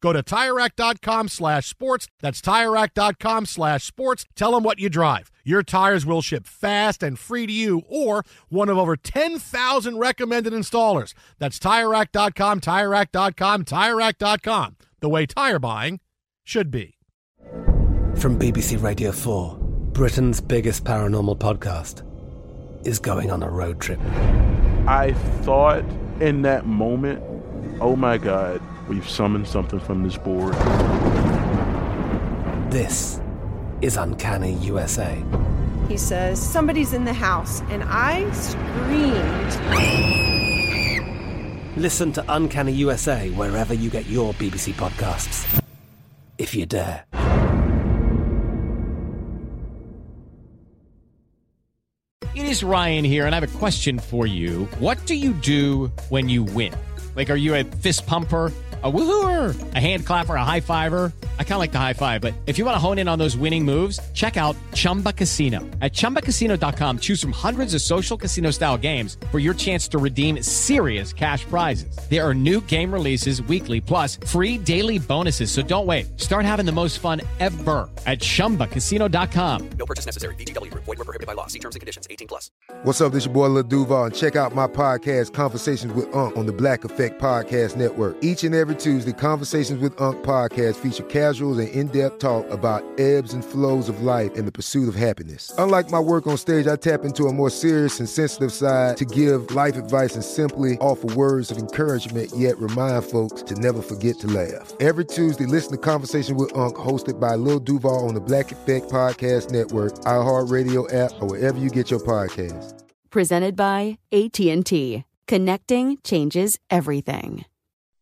Go to TireRack.com slash sports. That's TireRack.com slash sports. Tell them what you drive. Your tires will ship fast and free to you or one of over 10,000 recommended installers. That's TireRack.com, TireRack.com, TireRack.com. The way tire buying should be. From BBC Radio 4, Britain's biggest paranormal podcast is going on a road trip. I thought in that moment, oh my God, we've summoned something from this board. This is Uncanny USA. He says, Somebody's in the house, and I screamed. Listen to Uncanny USA wherever you get your BBC podcasts, if you dare. It is Ryan here, and I have a question for you. What do you do when you win? Like, are you a fist pumper? A woohooer, a hand clapper, a high fiver. I kind of like the high five, but if you want to hone in on those winning moves, check out Chumba Casino. At ChumbaCasino.com, choose from hundreds of social casino style games for your chance to redeem serious cash prizes. There are new game releases weekly, plus free daily bonuses. So don't wait. Start having the most fun ever at ChumbaCasino.com. No purchase necessary. VGW. Void were prohibited by law. See terms and conditions. 18 plus. What's up? This your boy Lil Duval, and check out my podcast, Conversations with Unc, on the Black Effect Podcast Network. Each and every Tuesday, Conversations with Unc podcast feature casuals and in-depth talk about ebbs and flows of life and the pursuit of happiness. Unlike my work on stage, I tap into a more serious and sensitive side to give life advice and simply offer words of encouragement, yet remind folks to never forget to laugh. Every Tuesday, listen to Conversation with Unc, hosted by Lil Duval on the Black Effect Podcast Network, iHeartRadio app, or wherever you get your podcasts. Presented by AT&T. Connecting changes everything.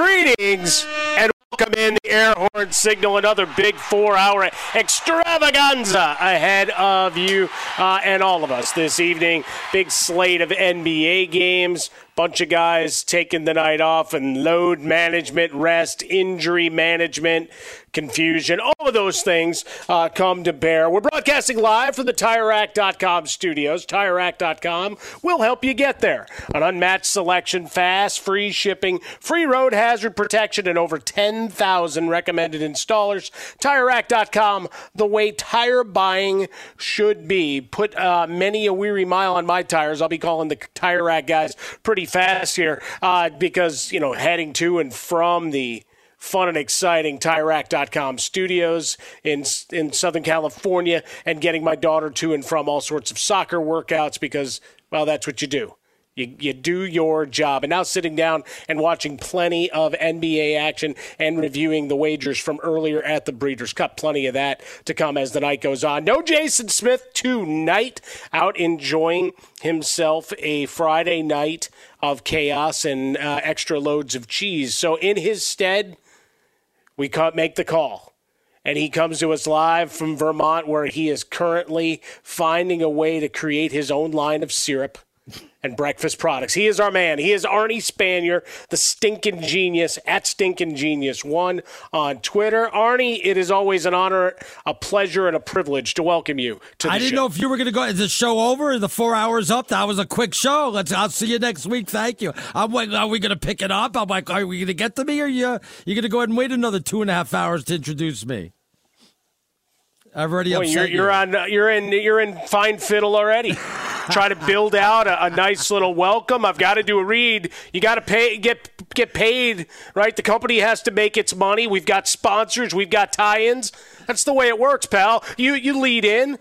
Greetings and welcome in the air horn signal. Another big four hour extravaganza ahead of you uh, and all of us this evening. Big slate of NBA games. Bunch of guys taking the night off and load management, rest, injury management, confusion, all of those things uh, come to bear. We're broadcasting live from the TireRack.com studios. TireRack.com will help you get there. An unmatched selection, fast, free shipping, free road hazard protection, and over 10,000 recommended installers. TireRack.com, the way tire buying should be. Put uh, many a weary mile on my tires. I'll be calling the Tire Rack guys pretty fast here uh, because, you know, heading to and from the fun and exciting TireRack.com studios in in Southern California and getting my daughter to and from all sorts of soccer workouts because, well, that's what you do. You, you do your job. And now sitting down and watching plenty of NBA action and reviewing the wagers from earlier at the Breeders' Cup. Plenty of that to come as the night goes on. No Jason Smith tonight, out enjoying himself a Friday night of chaos and uh, extra loads of cheese. So in his stead, we make the call. And he comes to us live from Vermont, where he is currently finding a way to create his own line of syrup and breakfast products. He is our man. He is Arnie Spanier, the stinking genius at stinking genius one on Twitter. Arnie, it is always an honor, a pleasure, and a privilege to welcome you to the I didn't show. know if you were going to go. Is the show over? Is the four hours up? That was a quick show. Let's. I'll see you next week. Thank you. I'm like, are we going to pick it up? I'm like, are we going to get to me, or you you going to go ahead and wait another two and a half hours to introduce me? I've already Boy, upset you're, you. you're on. You're in. You're in fine fiddle already. try to build out a, a nice little welcome. I've got to do a read. You got to pay get get paid, right? The company has to make its money. We've got sponsors. We've got tie-ins. That's the way it works, pal. You you lead in.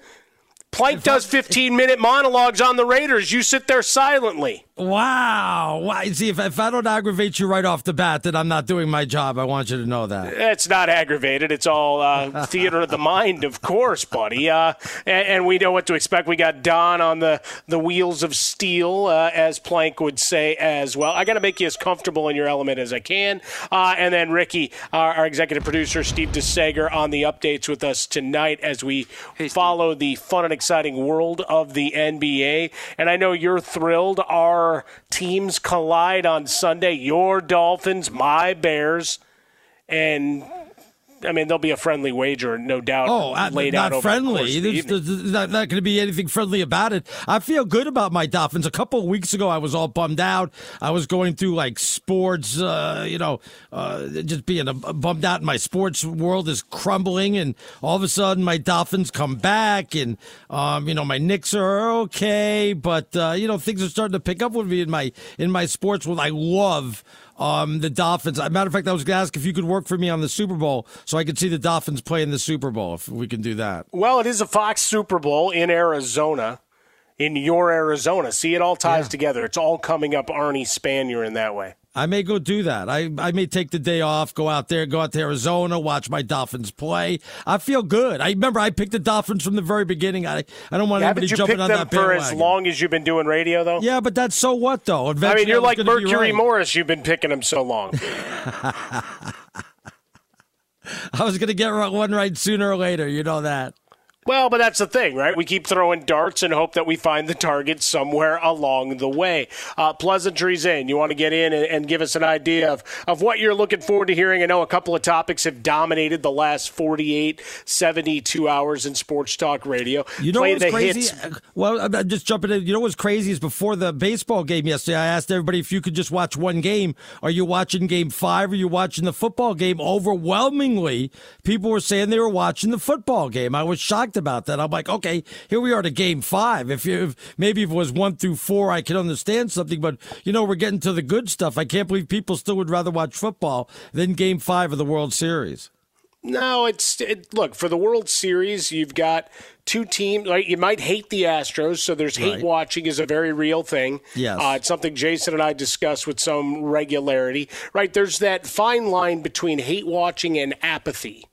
Plank does 15 minute monologues on the Raiders. You sit there silently. Wow. Why? See, if, if I don't aggravate you right off the bat, then I'm not doing my job. I want you to know that. It's not aggravated. It's all uh, theater of the mind, of course, buddy. Uh, and, and, we know what to expect. We got Don on the, the wheels of steel, uh, as Plank would say as well. I got to make you as comfortable in your element as I can. Uh, and then Ricky, our, our, executive producer, Steve DeSager, on the updates with us tonight as we hey, follow the fun and exciting world of the NBA. And I know you're thrilled. Our teams collide on Sunday. Your Dolphins, my Bears, and I mean, there'll be a friendly wager, no doubt. Oh, uh, laid not out friendly. There's, there's, there's, not, not going to be anything friendly about it. I feel good about my Dolphins. A couple of weeks ago, I was all bummed out. I was going through like sports, uh, you know, uh, just being a, a bummed out. My sports world is crumbling, and all of a sudden, my Dolphins come back, and um, you know, my Knicks are okay, but uh, you know, things are starting to pick up with me in my in my sports world. I love um, the Dolphins. Matter of fact, I was going to ask if you could work for me on the Super Bowl so I could see the Dolphins play in the Super Bowl, if we can do that. Well, it is a Fox Super Bowl in Arizona, in your Arizona. See, it all ties yeah. together. It's all coming up Arnie Spanier in that way. I may go do that. I, I may take the day off, go out there, go out to Arizona, watch my Dolphins play. I feel good. I remember I picked the Dolphins from the very beginning. I I don't want anybody jumping on that bandwagon. for as long as you've been doing radio, though. Yeah, but that's so what though. Eventually I mean, you're like Mercury right. Morris. You've been picking them so long. I was going to get one right sooner or later. You know that. Well, but that's the thing, right? We keep throwing darts and hope that we find the target somewhere along the way. Uh, pleasantries in. You want to get in and, and, give us an idea of, of what you're looking forward to hearing. I know a couple of topics have dominated the last 48, 72 hours in sports talk radio. You know Play what's crazy? Hits. Well, I'm just jumping in. You know what's crazy is before the baseball game yesterday, I asked everybody if you could just watch one game. Are you watching game five or are you watching the football game? Overwhelmingly, people were saying they were watching the football game. I was shocked about that. I'm like, okay, here we are to game five. If, you, if maybe if it was one through four, I could understand something, but you know, we're getting to the good stuff. I can't believe people still would rather watch football than game five of the World Series. No, it's it, look for the World Series. You've got two teams. Like you might hate the Astros, so there's hate right. watching is a very real thing. Yes, uh, it's something Jason and I discuss with some regularity. Right, there's that fine line between hate watching and apathy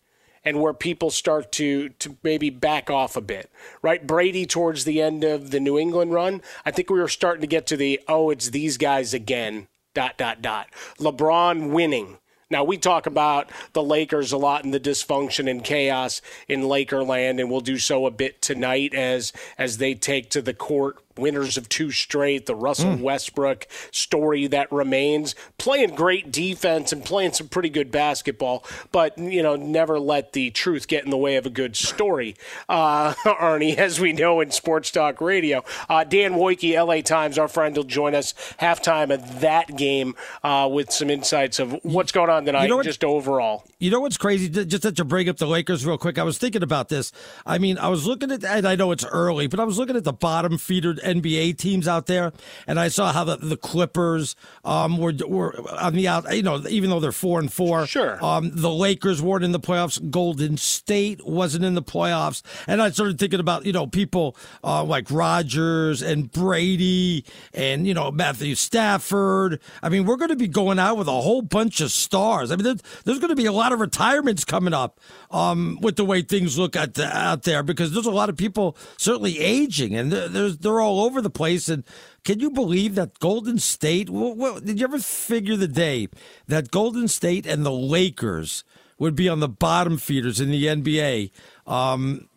and where people start to to maybe back off a bit. Right, Brady towards the end of the New England run, I think we were starting to get to the oh, it's these guys again. Dot dot dot. LeBron winning. Now we talk about the Lakers a lot and the dysfunction and chaos in Lakerland, and we'll do so a bit tonight as as they take to the court winners of two straight, the Russell mm. Westbrook story that remains, playing great defense and playing some pretty good basketball, but, you know, never let the truth get in the way of a good story, uh, Arnie, as we know in Sports Talk Radio. Uh, Dan Woike, LA Times, our friend, will join us halftime of that game uh, with some insights of what's going on tonight, you know what, just overall. You know what's crazy? Just to bring up the Lakers real quick, I was thinking about this. I mean, I was looking at, and I know it's early, but I was looking at the bottom feeder NBA teams out there, and I saw how the, the Clippers um, were were on the out. You know, even though they're four and four, sure. Um, the Lakers weren't in the playoffs. Golden State wasn't in the playoffs, and I started thinking about you know people uh, like Rodgers and Brady and you know Matthew Stafford. I mean, we're going to be going out with a whole bunch of stars. I mean, there's, there's going to be a lot of retirements coming up um, with the way things look at the, out there because there's a lot of people certainly aging, and they're, they're all over the place. And can you believe that Golden State? Well, well, did you ever figure the day that Golden State and the Lakers would be on the bottom feeders in the NBA? Um,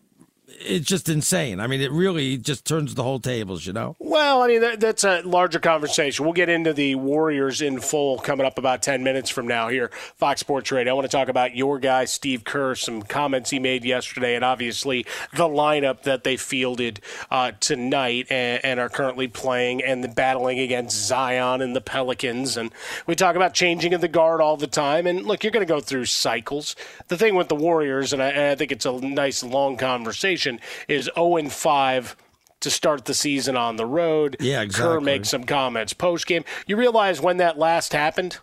it's just insane. I mean, it really just turns the whole tables, you know? Well, I mean, that, that's a larger conversation. We'll get into the Warriors in full coming up about 10 minutes from now here, Fox Sports Radio. I want to talk about your guy, Steve Kerr, some comments he made yesterday, and obviously the lineup that they fielded uh, tonight and, and, are currently playing and the battling against Zion and the Pelicans. And we talk about changing of the guard all the time. And look, you're going to go through cycles. The thing with the Warriors, and I, and I think it's a nice long conversation, is 0 and 5 to start the season on the road. Yeah, Kerr exactly. makes some comments post game. You realize when that last happened?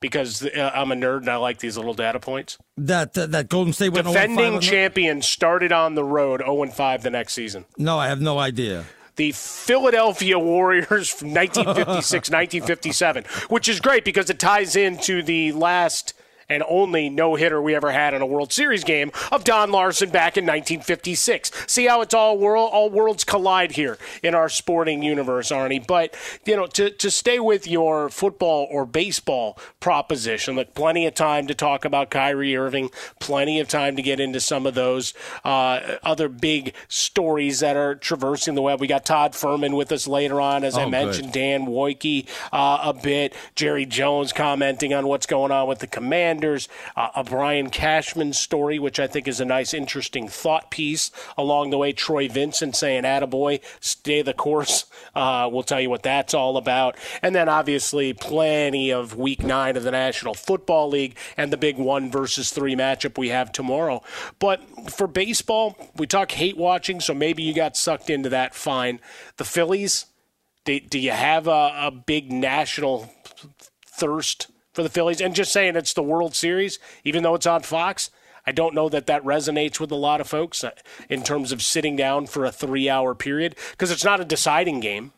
Because uh, I'm a nerd and I like these little data points. That that, that Golden State went 0-5 Defending champion started on the road 0 5 the next season. No, I have no idea. the Philadelphia Warriors from 1956, 1957, which is great because it ties into the last and only no hitter we ever had in a World Series game of Don Larsen back in 1956. See how it's all world all worlds collide here in our sporting universe, Arnie. But you know, to to stay with your football or baseball proposition, look, plenty of time to talk about Kyrie Irving, plenty of time to get into some of those uh, other big stories that are traversing the web. We got Todd Fuhrman with us later on, as Oh, I good. mentioned. Dan Woike uh, a bit. Jerry Jones commenting on what's going on with the Commanders. Uh, a Brian Cashman story, which I think is a nice, interesting thought piece along the way. Troy Vincent saying, "Attaboy, stay the course." Uh, we'll tell you what that's all about, and then obviously plenty of Week Nine of the National Football League and the big one versus three matchup we have tomorrow. But for baseball, we talk hate watching, so maybe you got sucked into that. Fine. The Phillies. Do, do you have a, a big national thirst for the Phillies? And just saying it's the World Series, even though it's on Fox, I don't know that that resonates with a lot of folks uh, in terms of sitting down for a three hour period because it's not a deciding game.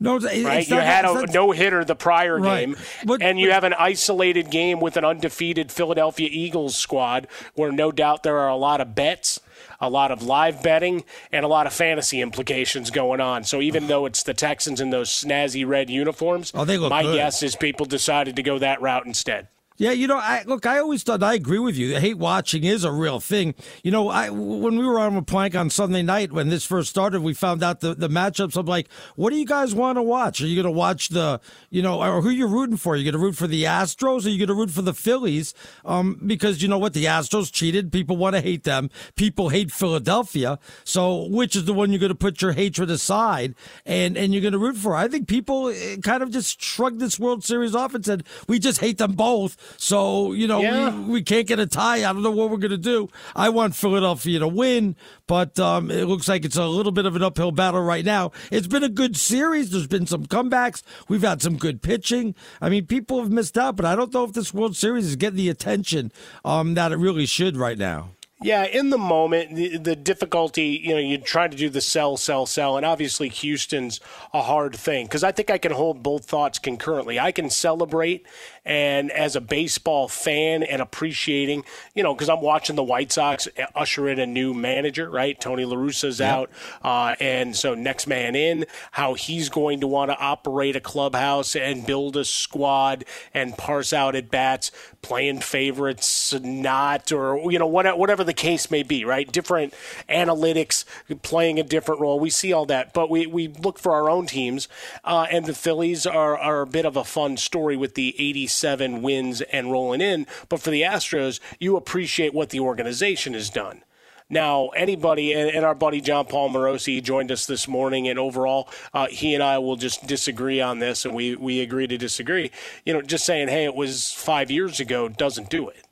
No, Right, you not- had a no hitter the prior Right. game, But- and you but- have an isolated game with an undefeated Philadelphia Eagles squad, where no doubt there are a lot of bets, a lot of live betting, and a lot of fantasy implications going on. So even though it's the Texans in those snazzy red uniforms, Oh, they look my good. guess is people decided to go that route instead. Yeah, you know, I look. I always thought I agree with you. The hate watching is a real thing. You know, I when we were on a plank on Sunday night when this first started, we found out the, the matchups. I'm like, what do you guys want to watch? Are you going to watch the, you know, or who you're rooting for? Are you going to root for the Astros? Or are you going to root for the Phillies? Um, because you know what, the Astros cheated. People want to hate them. People hate Philadelphia. So which is the one you're going to put your hatred aside and and you're going to root for? I think people eh, kind of just shrugged this World Series off and said we just hate them both. So, you know, Yeah. we, we can't get a tie. I don't know what we're going to do. I want Philadelphia to win, but um, it looks like it's a little bit of an uphill battle right now. It's been a good series. There's been some comebacks. We've had some good pitching. I mean, people have missed out, but I don't know if this World Series is getting the attention um, that it really should right now. Yeah, in the moment, the, the difficulty, you know, you try to do the sell, sell, sell, and obviously Houston's a hard thing because I think I can hold both thoughts concurrently. I can celebrate and as a baseball fan and appreciating, you know, because I'm watching the White Sox usher in a new manager, right? Tony La Russa's out, uh, and so next man in, how he's going to want to operate a clubhouse and build a squad and parse out at bats, playing favorites, not, or you know, what, whatever the case may be, right? Different analytics playing a different role. We see all that, but we, we look for our own teams, uh, and the Phillies are, are a bit of a fun story with the 87 wins and rolling in. But for the Astros, you appreciate what the organization has done. Now, anybody, and, and our buddy Jon Paul Morosi joined us this morning, and overall, uh, he and I will just disagree on this, and we, we agree to disagree. You know, just saying, hey, it was five years ago doesn't do it,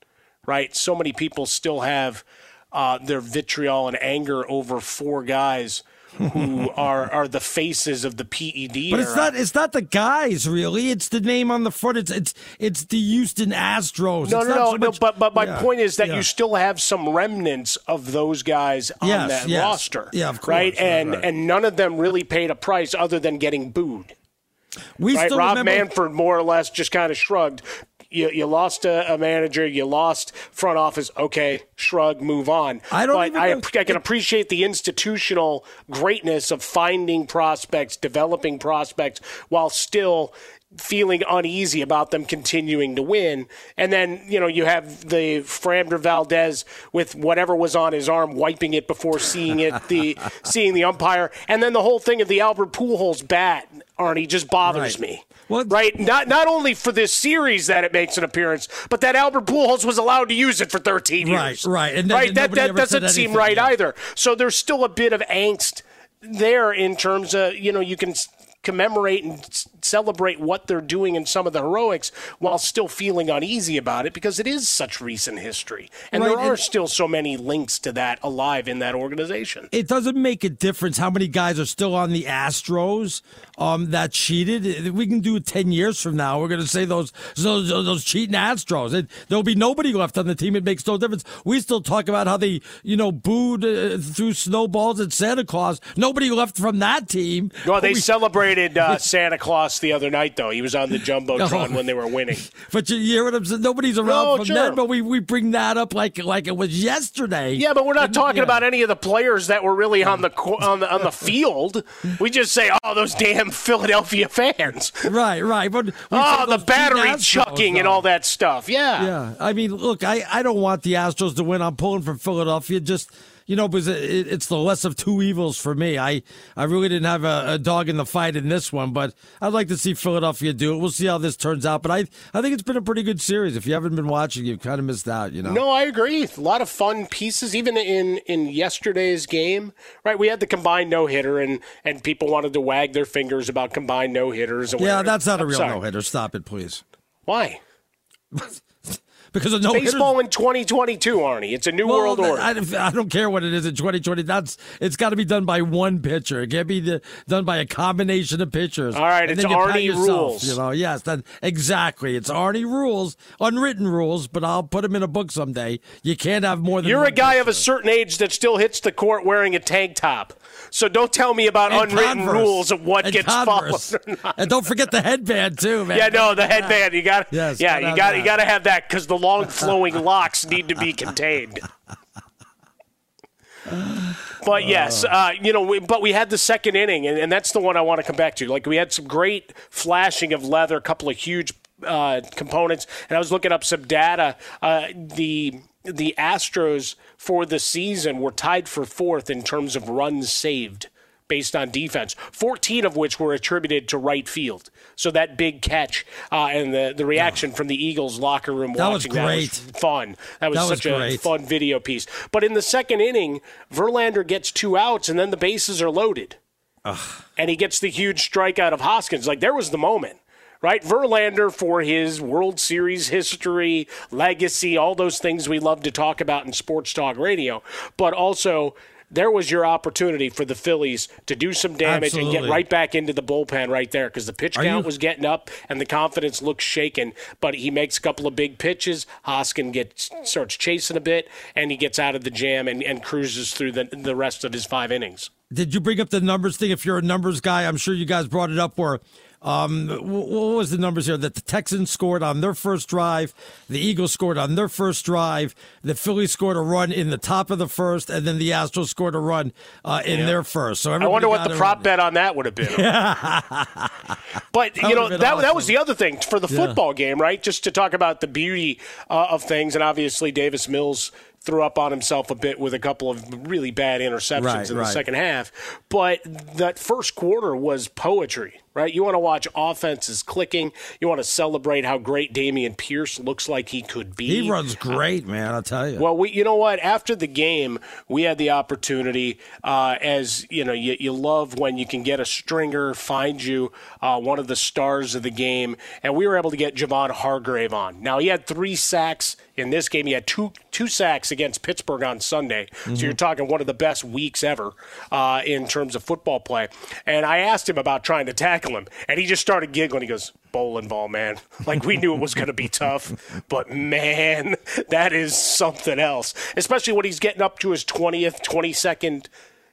right? So many people still have uh, their vitriol and anger over four guys who are, are the faces of the PED But it's not it's not the guys really. It's the name on the front. It's it's it's the Houston Astros. No, It's no, no, so no. But but my Yeah, point is that yeah. you still have some remnants of those guys on Yes, that yes. roster. Yeah, of course. Right, Right, and right. and none of them really paid a price other than getting booed. we right, still Rob remember. Manfred more or less just kind of shrugged. You, you lost a, a manager, you lost front office. Okay, shrug, move on. I don't But I, I can appreciate the institutional greatness of finding prospects, developing prospects, while still feeling uneasy about them continuing to win. And then, you know, you have the Framber Valdez with whatever was on his arm wiping it before seeing it, the seeing the umpire. And then the whole thing of the Albert Pujols bat, Arnie, just bothers Right. me. Well- right? Not not only for this series that it makes an appearance, but that Albert Pujols was allowed to use it for 13 Right, years. right. And then- right, and that that doesn't seem right either. So there's still a bit of angst there in terms of, you know, you can commemorate and celebrate what they're doing in some of the heroics while still feeling uneasy about it because it is such recent history. And there are and- still so many links to that alive in that organization. it doesn't make a difference how many guys are still on the Astros um, that cheated. We can do it ten years from now. We're going to say those those, those cheating Astros. It, there'll be nobody left on the team. It makes no difference. We still talk about how they you know booed uh, threw snowballs at Santa Claus. Nobody left from that team. Well, they we- celebrated uh, Santa Claus the other night, though. He was on the jumbotron No. when they were winning. But you, you hear what I'm saying? Nobody's around No, from sure. then. But we, we bring that up like like it was yesterday. Yeah, but we're not And- talking yeah. about any of the players that were really on the on the on the field. We just say, "Oh, those damn Philadelphia fans." Right, right. But oh, the battery chucking and all that stuff. Yeah. Yeah, I mean, look, I, I don't want the Astros to win. I'm pulling for Philadelphia. Just you know, because it, it's the less of two evils for me. I I really didn't have a, a dog in the fight in this one, but I'd like to see Philadelphia do it. We'll see how this turns out. But I I think it's been a pretty good series. If you haven't been watching, you've kind of missed out. You know. No, I agree. A lot of fun pieces, even in in yesterday's game. Right, we had the combined no hitter, and and people wanted to wag their fingers about combined no hitters. Yeah, that's not a real no hitter. Stop it, please. Why? Because of no Baseball in 2022, Arnie. It's a new Well, world order. I, I don't care what it is in 2020. That's it's got to be done by one pitcher. It can't be the, done by a combination of pitchers. All right, And it's then you pat Arnie yourself, rules. You know, yes, that exactly. It's Arnie rules, unwritten rules, but I'll put them in a book someday. You can't have more than. You're a guy pitcher. of a certain age that still hits the court wearing a tank top. So don't tell me about And unwritten Converse. rules of what And gets Converse. followed. And don't forget the headband too, man. Yeah, no, the headband. You got, Yes, yeah, you got, you got to have that because the long flowing locks need to be contained. But yes, uh, you know, we, but we had the second inning, and, and that's the one I want to come back to. Like we had some great flashing of leather, a couple of huge uh, components, and I was looking up some data. Uh, the the Astros for the season were tied for fourth in terms of runs saved based on defense, 14 of which were attributed to right field. So that big catch uh, and the, the reaction from the Eagles locker room That was watching that great. was fun. That was That was such a fun video piece. But in the second inning, Verlander gets two outs and then the bases are loaded. And he gets the huge strikeout of Hoskins. Like there was the moment. Right? Verlander for his World Series history, legacy, all those things we love to talk about in sports talk radio. But also there was your opportunity for the Phillies to do some damage and get right back into the bullpen right there because the pitch Are count you- was getting up and the confidence looks shaken. But he makes a couple of big pitches. Hoskin gets starts chasing a bit and he gets out of the jam and, and cruises through the the rest of his five innings. Did you bring up the numbers thing? If you're a numbers guy, I'm sure you guys brought it up. Where, um, what was the numbers here? That the Texans scored on their first drive, the Eagles scored on their first drive, the Phillies scored a run in the top of the first, and then the Astros scored a run uh, in Yeah. their first. So I wonder what the prop bet on that would have been. but you know that been that was the other thing for the Yeah. football game, right? Just to talk about the beauty uh, of things, and obviously Davis Mills threw up on himself a bit with a couple of really bad interceptions Right, in the right. second half. But that first quarter was poetry, right? You want to watch offenses clicking. You want to celebrate how great Dameon Pierce looks like he could be. He runs great, man. I'll tell you. Well, we, you know what? After the game, we had the opportunity, uh, as you know, you, you love when you can get a stringer find you uh, one of the stars of the game, and we were able to get Javon Hargrave on. Now he had three sacks in this game. He had two two sacks against Pittsburgh on Sunday. So you're talking one of the best weeks ever uh, in terms of football play. And I asked him about trying to tackle him, and he just started giggling. He goes, "Bowling ball, man! Like we knew it was going to be tough, but man, that is something else. Especially when he's getting up to his twentieth, twenty second."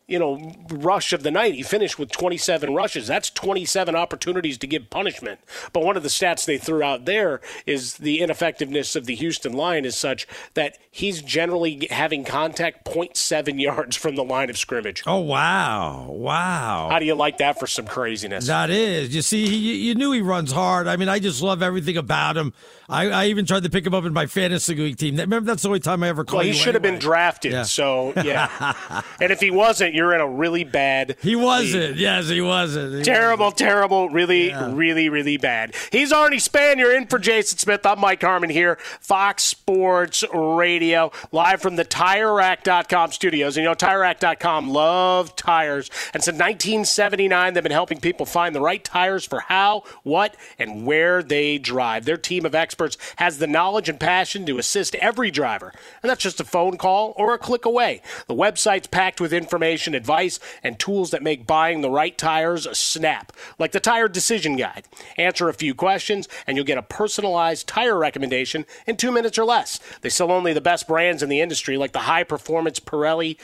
You know, rush of the night. He finished with 27 rushes. That's 27 opportunities to give punishment. But one of the stats they threw out there is the ineffectiveness of the Houston line is such that he's generally having contact 0.7 yards from the line of scrimmage. oh wow, wow. How do you like that for some craziness? That is. You see, he, you knew he runs hard. I mean, I just love everything about him. I, I even tried to pick him up in my fantasy league team. Remember, that's the only time I ever called Well, he you should have been drafted. Yeah. So yeah, and if he wasn't, you're in a really bad. He wasn't. Yes, he wasn't. He terrible, wasn't. terrible, really, Yeah. really, really bad. He's Arnie Span. You're in for Jason Smith. I'm Mike Harmon here, Fox Sports Radio, live from the TireRack.com studios. And you know, TireRack.com love tires. And since 1979, they've been helping people find the right tires for how, what, and where they drive. Their team of experts has the knowledge and passion to assist every driver. And that's just a phone call or a click away. The website's packed with information, advice, and tools that make buying the right tires a snap, like the Tire Decision Guide. Answer a few questions, and you'll get a personalized tire recommendation in two minutes or less. They sell only the best brands in the industry, like the high performance Pirelli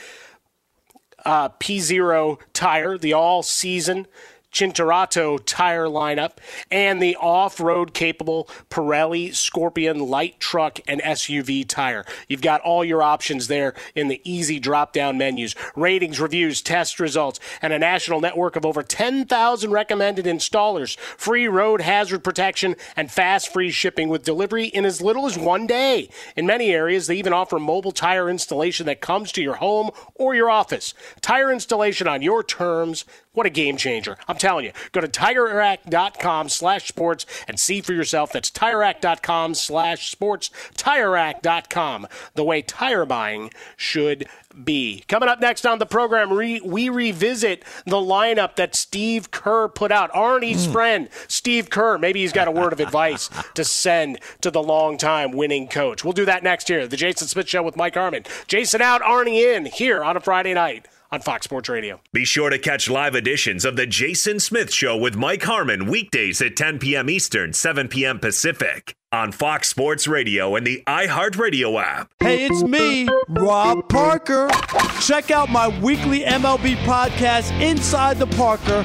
uh, P0 tire, the all season Cinturato tire lineup, and the off road capable Pirelli Scorpion light truck and SUV tire. You've got all your options there in the easy drop down menus ratings, reviews, test results, and a national network of over 10,000 recommended installers, free road hazard protection, and fast free shipping with delivery in as little as one day. In many areas, they even offer mobile tire installation that comes to your home or your office. Tire installation on your terms. What a game changer. I'm telling you. Go to TireRack.com slash sports and see for yourself. That's TireRack.com slash sports. TireRack.com. The way tire buying should be. Coming up next on the program, re- we revisit the lineup that Steve Kerr put out. Arnie's hmm. friend, Steve Kerr. Maybe he's got a word of advice to send to the longtime winning coach. We'll do that next year. The Jason Smith Show with Mike Harmon. Jason out, Arnie in, here on a Friday night on Fox Sports Radio. Be sure to catch live editions of The Jason Smith Show with Mike Harmon weekdays at 10 p.m. Eastern, 7 p.m. Pacific on Fox Sports Radio and the iHeartRadio app. Hey, it's me, Rob Parker. Check out my weekly MLB podcast, Inside the Parker,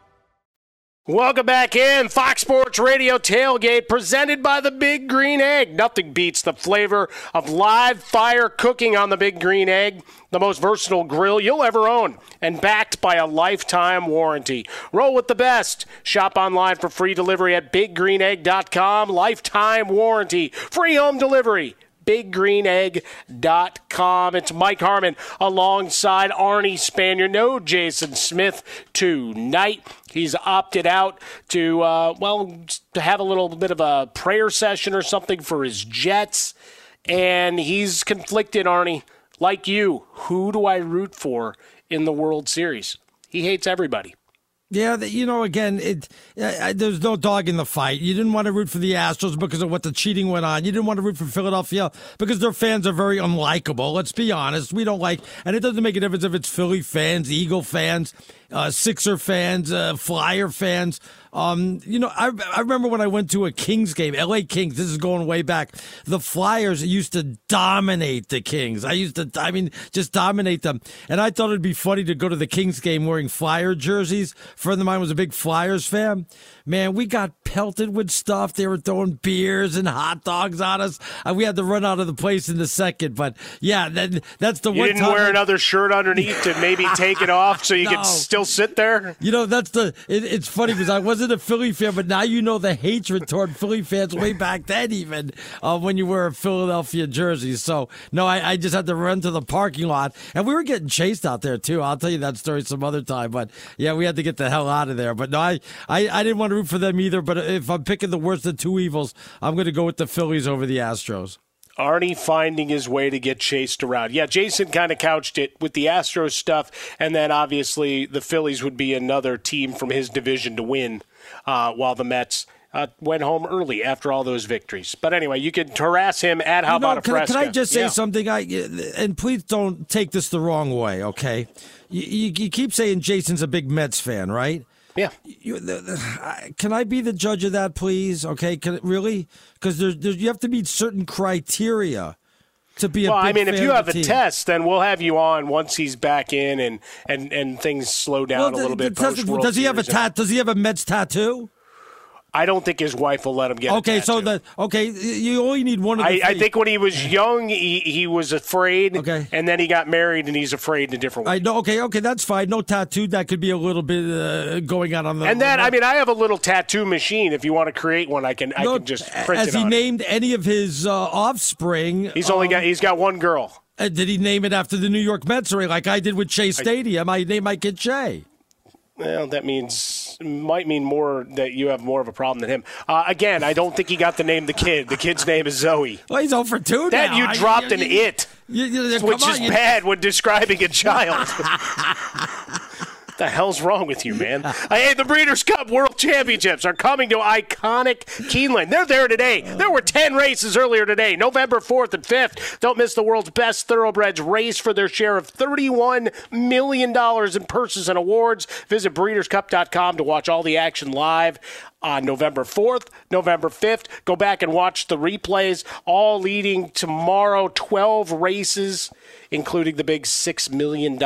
Welcome back in Fox Sports Radio Tailgate presented by the Big Green Egg. Nothing beats the flavor of live fire cooking on the Big Green Egg, the most versatile grill you'll ever own, and backed by a lifetime warranty. Roll with the best. Shop online for free delivery at biggreenegg.com. Lifetime warranty, free home delivery biggreenegg.com. It's Mike Harmon alongside Arnie Spanier. No Jason Smith tonight. He's opted out to, uh, well, to have a little bit of a prayer session or something for his Jets. And he's conflicted, Arnie. Like you, who do I root for in the World Series? He hates everybody. Yeah, you know, again, it uh, there's no dog in the fight. You didn't want to root for the Astros because of what the cheating went on. You didn't want to root for Philadelphia because their fans are very unlikable. Let's be honest. We don't like, and it doesn't make a difference if it's Philly fans, Eagle fans, uh, Sixer fans, uh, Flyer fans. Um, you know, I, I remember when I went to a Kings game, LA Kings, this is going way back. The Flyers used to dominate the Kings. I used to, I mean, just dominate them. And I thought it'd be funny to go to the Kings game wearing Flyer jerseys. A friend of mine was a big Flyers fan man, we got pelted with stuff. They were throwing beers and hot dogs on us. Uh, we had to run out of the place in the second. But yeah, that, that's the you one. You didn't wear another shirt underneath to maybe take it off so you no. could still sit there. You know, that's the. It, it's funny because I wasn't a Philly fan, but now you know the hatred toward Philly fans way back then, even uh, when you wear a Philadelphia jersey. So no, I, I just had to run to the parking lot, and we were getting chased out there too. I'll tell you that story some other time. But yeah, we had to get the hell out of there. But no, I I, I didn't want to root for them either. But if I'm picking the worst of two evils, I'm going to go with the Phillies over the Astros. Arnie finding his way to get chased around. Yeah, Jason kind of couched it with the Astros stuff, and then obviously the Phillies would be another team from his division to win, uh, while the Mets. Uh, went home early after all those victories. But anyway, you can harass him at how you know, about a can, can I just say yeah. something? I and please don't take this the wrong way, okay? You, you, you keep saying Jason's a big Mets fan, right? Yeah. You, the, the, can I be the judge of that, please? Okay. Can it really? Because there's, there's, you have to meet certain criteria to be well, I mean, if you have a team. test, then we'll have you on once he's back in and and, and things slow down well, a little bit. does he have a tat? Does he have a Mets tattoo? I don't think his wife will let him get. It. Okay, so the okay, you only need one of the. I, I, think when he was young, he, he was afraid. Okay, and then he got married, and he's afraid in a different way. I know. Okay, okay, that's fine. No tattoo. That could be a little bit uh, going on on the. And then, I mean, I have a little tattoo machine. If you want to create one, I can. No, I can just print Has it. Has he named it. any of his uh, offspring? He's only um, got. He's got one girl. Uh, did he name it after the New York Mets, or like I did with Shea Stadium? I, I named my kid Shea. Well, that means might mean more that you have more of a problem than him. Uh, again, I don't think he got the name the kid. The kid's name is Zoe. Well, he's over two That now. you dropped I, an it, you, you, which on, is bad when describing a child. the hell's wrong with you, man? I hey, the Breeders' Cup World Championships are coming to iconic Keeneland. They're there today. There were 10 races earlier today, November 4th and 5th. Don't miss the world's best thoroughbreds race for their share of $31 million in purses and awards. Visit breederscup.com to watch all the action live on November 4th, November 5th. Go back and watch the replays, all leading tomorrow 12 races, including the big $6 million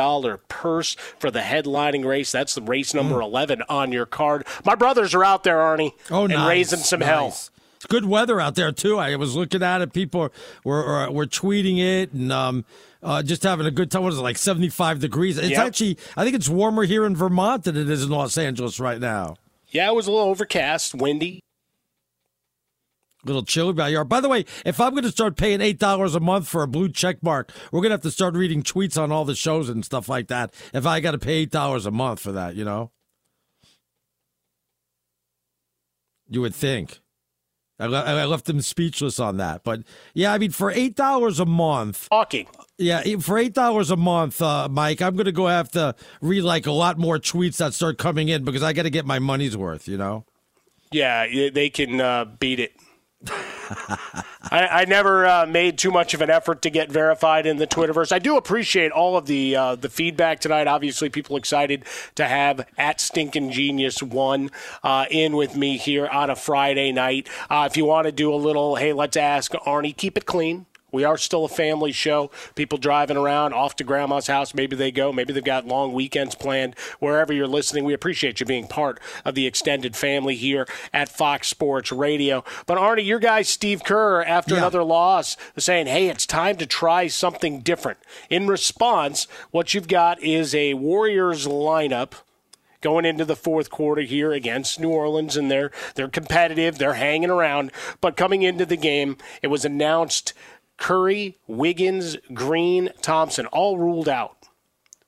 purse for the headlining race. That's the race number mm. 11 on your card. My brothers are out there, Arnie, oh, and nice, raising some nice. hell. It's good weather out there too. I was looking at it. People were were tweeting it and um, uh, just having a good time. What is it like? Seventy five degrees. It's yep. actually I think it's warmer here in Vermont than it is in Los Angeles right now. Yeah, it was a little overcast, windy. A little chilly by yard. By the way, if I'm going to start paying eight dollars a month for a blue check mark, we're going to have to start reading tweets on all the shows and stuff like that. If I got to pay eight dollars a month for that, you know, you would think. I, I left them speechless on that, but yeah, I mean, for eight dollars a month, talking. Yeah, for eight dollars a month, uh, Mike, I'm going to go have to read like a lot more tweets that start coming in because I got to get my money's worth. You know. Yeah, they can uh, beat it. I, I, never uh, made too much of an effort to get verified in the Twitterverse. I do appreciate all of the uh, the feedback tonight. Obviously, people excited to have at Stinking Genius one uh, in with me here on a Friday night. Uh, if you want to do a little, hey, let's ask Arnie, keep it clean We are still a family show. People driving around off to grandma's house, maybe they go, maybe they've got long weekends planned. Wherever you're listening, we appreciate you being part of the extended family here at Fox Sports Radio. But Arnie, your guy Steve Kerr, after Yeah. another loss, saying, "Hey, it's time to try something different." In response, what you've got is a Warriors lineup going into the fourth quarter here against New Orleans, and they're they're competitive, they're hanging around. But coming into the game, it was announced Curry, Wiggins, Green, Thompson all ruled out.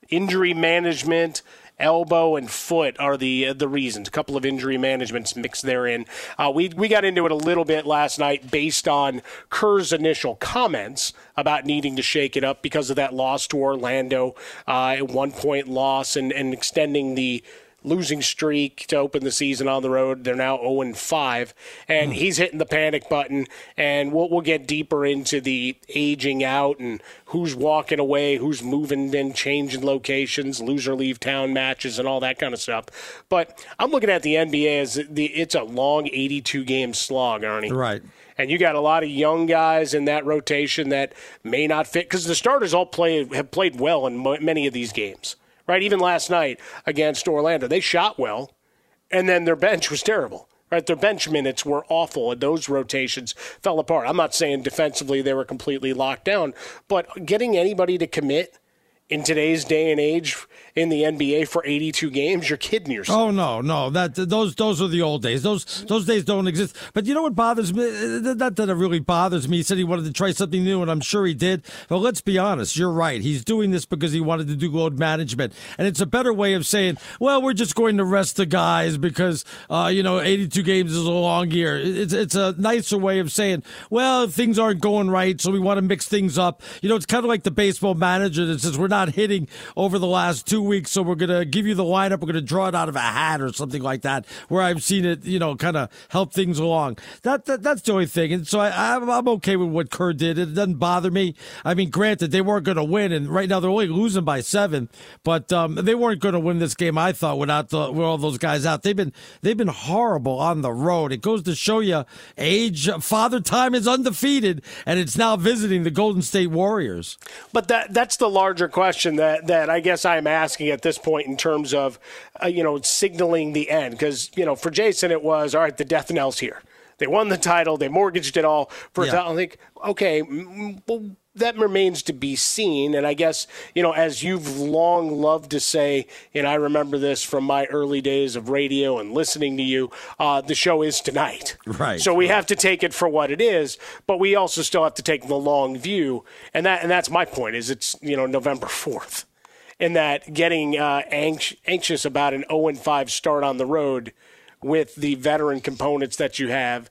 Injury management. Elbow and foot are the the reasons. A couple of injury managements mixed therein. Uh, we we got into it a little bit last night based on Kerr's initial comments about needing to shake it up because of that loss to Orlando, uh, a one point loss, and, and extending the losing streak to open the season on the road. They're now 0 and 5, and hmm. he's hitting the panic button. And we'll, we'll get deeper into the aging out and who's walking away, who's moving and changing locations, loser leave town matches, and all that kind of stuff. But I'm looking at the NBA as the it's a long 82 game slog, Arnie. Right. And you got a lot of young guys in that rotation that may not fit because the starters all play have played well in many of these games, right? Even last night against Orlando, they shot well, and then their bench was terrible. Right, their bench minutes were awful, and those rotations fell apart. I'm not saying defensively they were completely locked down, but getting anybody to commit in today's day and age in the NBA for 82 games, you're kidding yourself. Oh no, no, that those those are the old days. Those those days don't exist. But you know what bothers me? Not that it really bothers me. He said he wanted to try something new, and I'm sure he did. But let's be honest, you're right. He's doing this because he wanted to do load management, and it's a better way of saying, well, we're just going to rest the guys because uh, you know 82 games is a long year. It's it's a nicer way of saying, well, things aren't going right, so we want to mix things up. You know, it's kind of like the baseball manager that says we're not hitting over the last two weeks, so we're going to give you the lineup. We're going to draw it out of a hat or something like that. Where I've seen it, you know, kind of help things along. That, that that's the only thing, and so I, I'm, okay with what Kerr did. It doesn't bother me. I mean, granted, they weren't going to win, and right now they're only losing by seven, but um, they weren't going to win this game. I thought without the, with all those guys out, they've been they've been horrible on the road. It goes to show you, age father time is undefeated, and it's now visiting the Golden State Warriors. But that that's the larger question that, that I guess I'm asking at this point in terms of, uh, you know, signaling the end. Because, you know, for Jason, it was, all right, the death knell's here. They won the title. They mortgaged it all for Yeah. a title. I think, okay, well, that remains to be seen. And I guess, you know, as you've long loved to say, and I remember this from my early days of radio and listening to you, uh, the show is tonight. Right. So we have to take it for what it is, but we also still have to take the long view. And that and that's my point is it's, you know, November 4th. And that getting uh, anx- anxious about an 0 5 start on the road with the veteran components that you have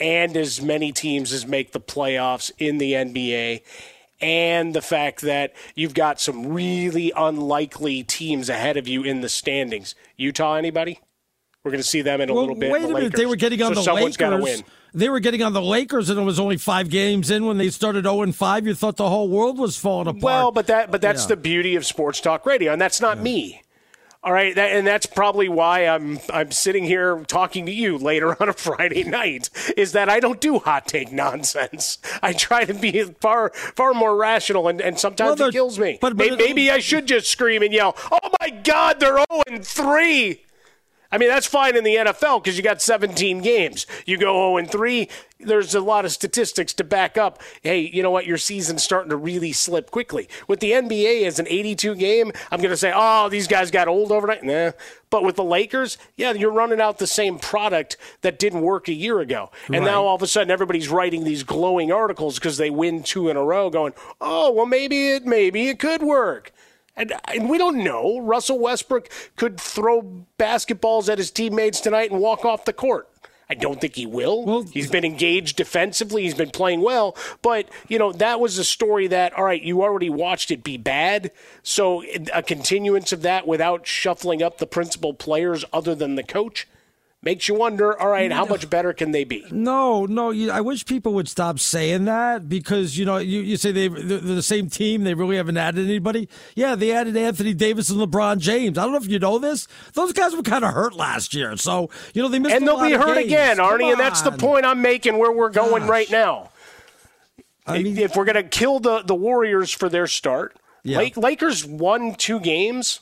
and as many teams as make the playoffs in the NBA and the fact that you've got some really unlikely teams ahead of you in the standings. Utah anybody? We're going to see them in a Well, little bit. Wait a minute, Lakers. they were getting on so the someone's got to win. They were getting on the Lakers, and it was only five games in when they started zero and five. You thought the whole world was falling apart. Well, but that but that's Yeah. the beauty of sports talk radio, and that's not me. All right, that, and that's probably why I'm I'm sitting here talking to you later on a Friday night. Is that I don't do hot take nonsense. I try to be far far more rational, and, and sometimes Well, it kills me. but- but maybe, it- maybe I should just scream and yell, "Oh my God, they're 0 and three." I mean, that's fine in the NFL because you got 17 games. You go 0 and 3. There's a lot of statistics to back up. Hey, you know what? Your season's starting to really slip quickly. With the NBA as an 82 game, I'm going to say, oh, these guys got old overnight. Nah. But with the Lakers, yeah, you're running out the same product that didn't work a year ago. And Right. now all of a sudden everybody's writing these glowing articles because they win two in a row, going, oh, well, maybe it, maybe it could work. And, and we don't know. Russell Westbrook could throw basketballs at his teammates tonight and walk off the court. I don't think he will. he's been engaged defensively. He's been playing well. But, you know, that was a story that, all right, you already watched it be bad. So a continuance of that without shuffling up the principal players other than the coach makes you wonder, all right, how much better can they be? No, no. You, I wish people would stop saying that because you know you, you say they they're the same team. They really haven't added anybody. Yeah, they added Anthony Davis and LeBron James. I don't know if you know this. Those guys were kind of hurt last year, so you know they missed. And they'll be hurt games. again, Arnie, and that's the point I'm making where we're going Gosh. right now. I mean, if we're going to kill the, the Warriors for their start, Yeah. Lakers won two games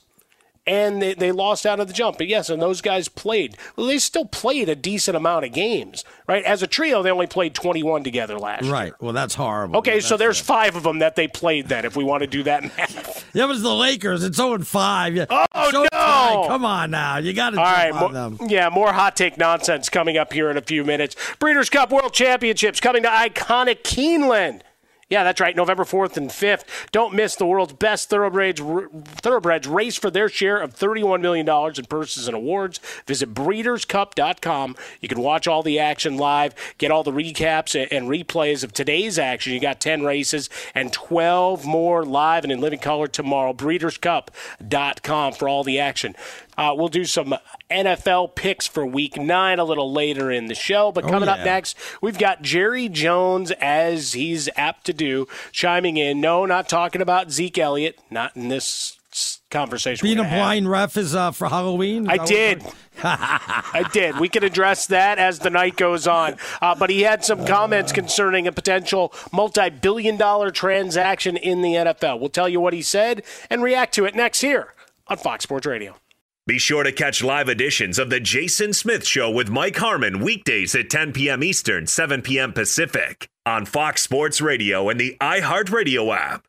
and they, they lost out of the jump. But yes, and those guys played. Well, they still played a decent amount of games, right? As a trio, they only played 21 together last year. Right. Well, that's horrible. Okay, so there's five of them that they played then, if we want to do that math. Yeah, but it's the Lakers. It's 0 5. Yeah. Oh, So no! Come on now. You got to All jump right, on more, them. yeah, more hot take nonsense coming up here in a few minutes. Breeders' Cup World Championships coming to iconic Keeneland. Yeah, that's right, November 4th and 5th. Don't miss the world's best thoroughbreds, thoroughbreds race for their share of $31 million in purses and awards. Visit breederscup.com. You can watch all the action live, get all the recaps and- replays of today's action. You got 10 races and 12 more live and in living color tomorrow. Breederscup.com for all the action. Uh, we'll do some NFL picks for week nine a little later in the show. But Oh, coming up next, we've got Jerry Jones, as he's apt to do, chiming in. No, not talking about Zeke Elliott, not in this conversation. Being a have. blind ref is uh, for Halloween? Is I did. I did. We can address that as the night goes on. Uh, but he had some comments concerning a potential multi billion dollar transaction in the NFL. We'll tell you what he said and react to it next here on Fox Sports Radio. Be sure to catch live editions of The Jason Smith Show with Mike Harmon weekdays at 10 p.m. Eastern, 7 p.m. Pacific on Fox Sports Radio and the iHeartRadio app.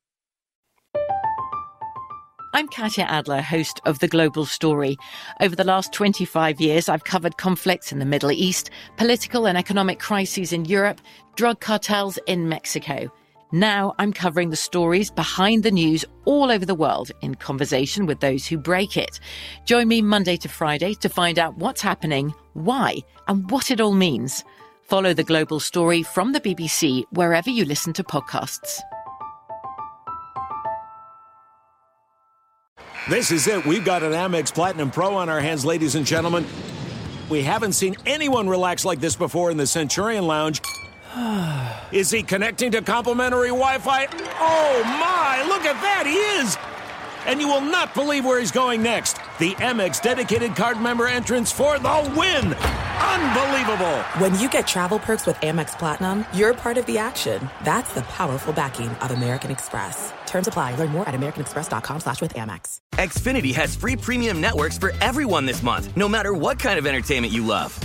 I'm Katya Adler, host of The Global Story. Over the last 25 years, I've covered conflicts in the Middle East, political and economic crises in Europe, drug cartels in Mexico. Now I'm covering the stories behind the news all over the world in conversation with those who break it. Join me Monday to Friday to find out what's happening, why, and what it all means. Follow The Global Story from the BBC wherever you listen to podcasts. This is it. We've got an Amex Platinum Pro on our hands, ladies and gentlemen. We haven't seen anyone relax like this before in the Centurion Lounge. Is he connecting to complimentary Wi Fi? Oh my, look at that, he is! And you will not believe where he's going next. The Amex dedicated card member entrance for the win! Unbelievable! When you get travel perks with Amex Platinum, you're part of the action. That's the powerful backing of American Express. Terms apply. Learn more at americanexpress.com slash with Amex. Xfinity has free premium networks for everyone this month, no matter what kind of entertainment you love.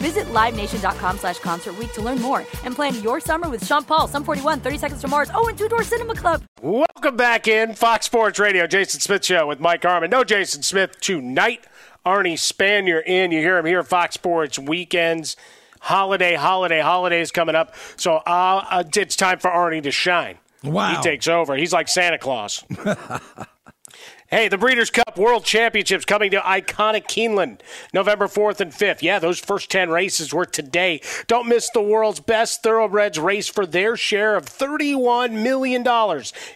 Visit LiveNation.com slash Concert Week to learn more and plan your summer with Sean Paul, Sum 41, 30 Seconds to Mars, oh, and Two Door Cinema Club. Welcome back in Fox Sports Radio, Jason Smith Show with Mike Harmon. No Jason Smith tonight. Arnie Spanier in. You hear him here at Fox Sports weekends. Holiday, holiday, holidays coming up. So uh, uh, it's time for Arnie to shine. Wow. He takes over. He's like Santa Claus. Hey, the Breeders' Cup World Championships coming to iconic Keeneland, November 4th and 5th. Yeah, those first 10 races were today. Don't miss the world's best thoroughbreds race for their share of $31 million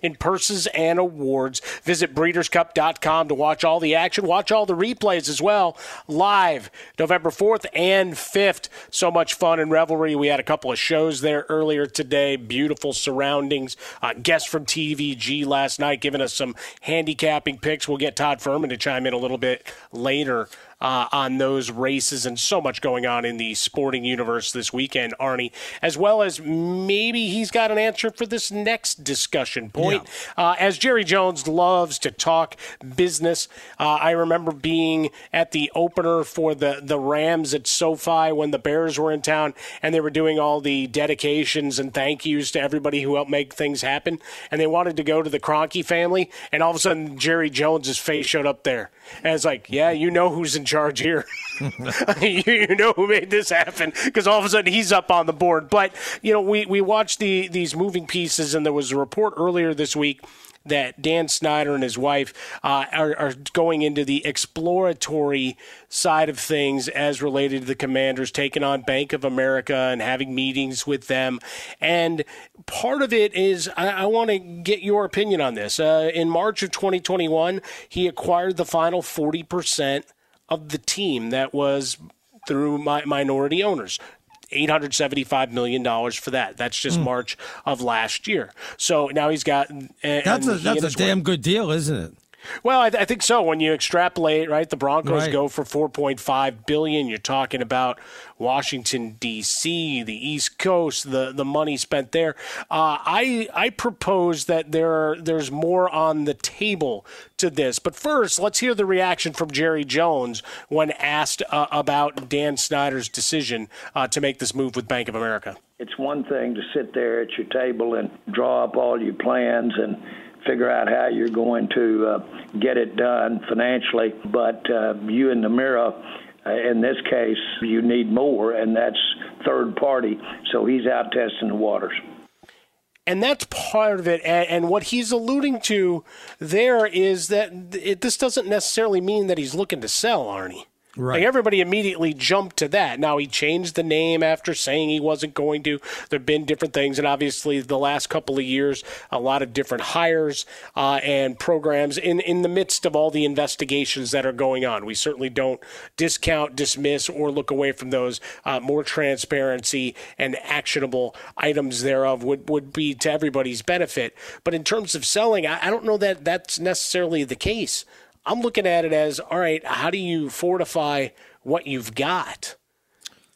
in purses and awards. Visit breederscup.com to watch all the action, watch all the replays as well, live November 4th and 5th. So much fun and revelry. We had a couple of shows there earlier today, beautiful surroundings. Uh, guests from TVG last night giving us some handicapping picks. We'll get Todd Fuhrman to chime in a little bit later uh, on those races and so much going on in the sporting universe this weekend, Arnie, as well as maybe he's got an answer for this next discussion point. Yeah. Uh, as Jerry Jones loves to talk business, uh, I remember being at the opener for the, the Rams at SoFi when the Bears were in town and they were doing all the dedications and thank yous to everybody who helped make things happen. And they wanted to go to the Kroenke family, and all of a sudden Jerry Jones's face showed up there. And it's like, yeah, you know who's in charge here. you know who made this happen because all of a sudden he's up on the board. But you know, we we watched the these moving pieces, and there was a report earlier this week that Dan Snyder and his wife uh, are, are, going into the exploratory side of things as related to the commanders taking on Bank of America and having meetings with them. And part of it is I, I want to get your opinion on this. Uh, in March of 2021, he acquired the final 40% of the team that was through my minority owners. $875 million for that. That's just mm. March of last year. So now he's got. that's a, that's a damn good deal, isn't it? Well, I, th- I, think so. When you extrapolate, right, the Broncos right. go for 4.5 billion. You're talking about Washington D.C., the East Coast, the the money spent there. Uh, I I propose that there are, there's more on the table to this. But first, let's hear the reaction from Jerry Jones when asked uh, about Dan Snyder's decision uh, to make this move with Bank of America. It's one thing to sit there at your table and draw up all your plans and figure out how you're going to uh, get it done financially. But uh, you and the mirror, uh, in this case, you need more, and that's third party. So he's out testing the waters. And that's part of it. And, what he's alluding to there is that it, this doesn't necessarily mean that he's looking to sell, Arnie. Right. Like everybody immediately jumped to that. Now he changed the name after saying he wasn't going to. There've been different things, and obviously the last couple of years, a lot of different hires uh, and programs in in the midst of all the investigations that are going on. We certainly don't discount, dismiss, or look away from those. Uh, more transparency and actionable items thereof would would be to everybody's benefit. But in terms of selling, I, I don't know that that's necessarily the case. I'm looking at it as all right, how do you fortify what you've got?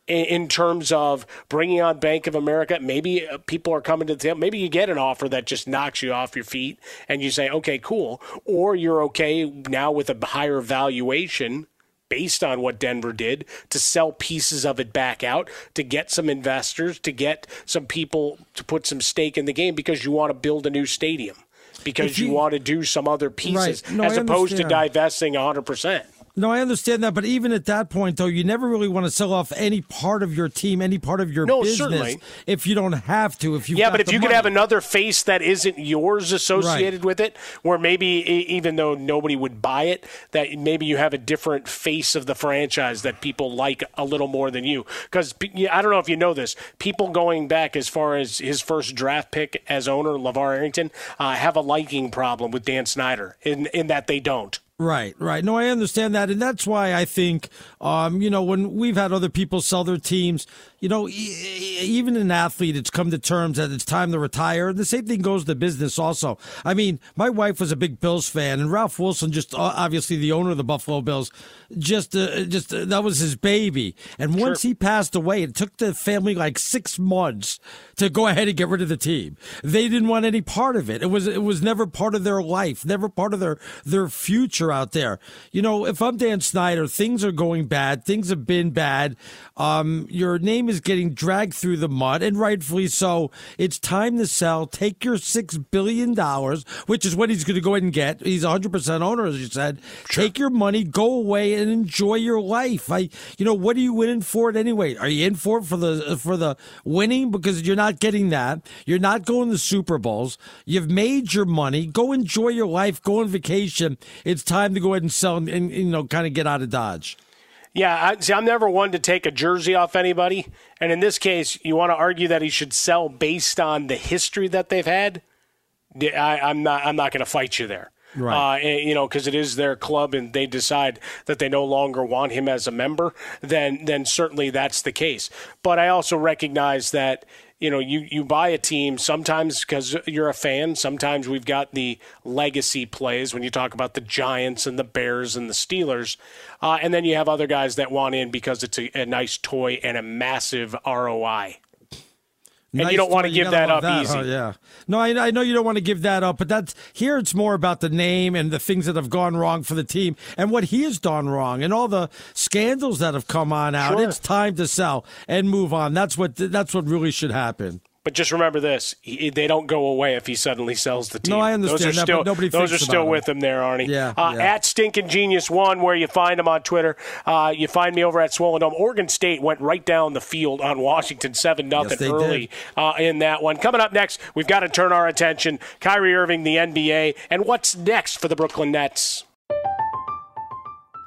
in terms of bringing on Bank of America. Maybe uh, people are coming to the table. Maybe you get an offer that just knocks you off your feet and you say, okay, cool. Or you're okay now with a higher valuation based on what Denver did to sell pieces of it back out, to get some investors, to get some people to put some stake in the game because you want to build a new stadium because you, you, want to do some other pieces right. no, as opposed to divesting 100%. No, I understand that, but even at that point, though, you never really want to sell off any part of your team, any part of your no, business, certainly. if you don't have to. If you yeah, but if you money. could have another face that isn't yours associated right. with it, where maybe even though nobody would buy it, that maybe you have a different face of the franchise that people like a little more than you. Because I don't know if you know this, people going back as far as his first draft pick as owner, LaVar Arrington, uh, have a liking problem with Dan Snyder in in that they don't. Right, right. No, I understand that. And that's why I think, um, you know, when we've had other people sell their teams, you know, even an athlete, it's come to terms that it's time to retire. The same thing goes to business also. I mean, my wife was a big Bills fan, and Ralph Wilson, just uh, obviously the owner of the Buffalo Bills, just, uh, just uh, that was his baby. And once he passed away, it took the family like six months to go ahead and get rid of the team. They didn't want any part of it. It was, it was never part of their life, never part of their, their future out there. You know, if I'm Dan Snyder, things are going bad. Things have been bad. Um, your name is getting dragged through the mud, and rightfully so. It's time to sell. Take your $6 billion, which is what he's going to go ahead and get. He's 100% owner, as you said. Sure. Take your money, go away, and enjoy your life. I, you know, what are you winning for it anyway? Are you in for it for the, for the winning? Because you're not getting that. You're not going to Super Bowls. You've made your money. Go enjoy your life. Go on vacation. It's time to go ahead and sell and, and you know, kind of get out of Dodge. Yeah, I, see, I'm never one to take a jersey off anybody, and in this case, you want to argue that he should sell based on the history that they've had. I, am not. I'm not going to fight you there. Right. Uh, you know, because it is their club, and they decide that they no longer want him as a member. Then, then certainly that's the case. But I also recognize that you know, you, you buy a team sometimes because you're a fan. Sometimes we've got the legacy plays when you talk about the Giants and the Bears and the Steelers. Uh, and then you have other guys that want in because it's a, a nice toy and a massive ROI. And Nice you don't want to give that up easy. huh? yeah. No, I, I know you don't want to give that up, but that's here. It's more about the name and the things that have gone wrong for the team and what he has done wrong and all the scandals that have come on out. Sure. It's time to sell and move on. That's what that's what really should happen. But just remember this: he, they don't go away if he suddenly sells the team. No, I understand Those are that, still, nobody those are still with him there, Arnie. Yeah, Uh, yeah. At Stinking Genius One, where you find him on Twitter. Uh, you find me over at Swollen Dome. Oregon State went right down the field on Washington, seven nothing early uh, in that one. Coming up next, we've got to turn our attention Kyrie Irving, the NBA, and what's next for the Brooklyn Nets.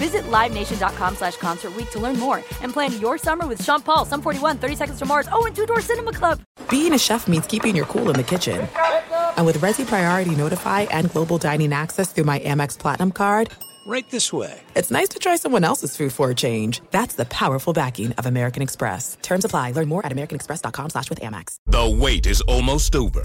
Visit LiveNation.com slash Concert Week to learn more and plan your summer with Sean Paul, Sum 41, 30 Seconds to Mars, oh, and Two Door Cinema Club. Being a chef means keeping your cool in the kitchen. And with Resy Priority Notify and Global Dining Access through my Amex Platinum card, Right this way. it's nice to try someone else's food for a change. That's the powerful backing of American Express. Terms apply. Learn more at americanexpress.com slash with Amex. The wait is almost over.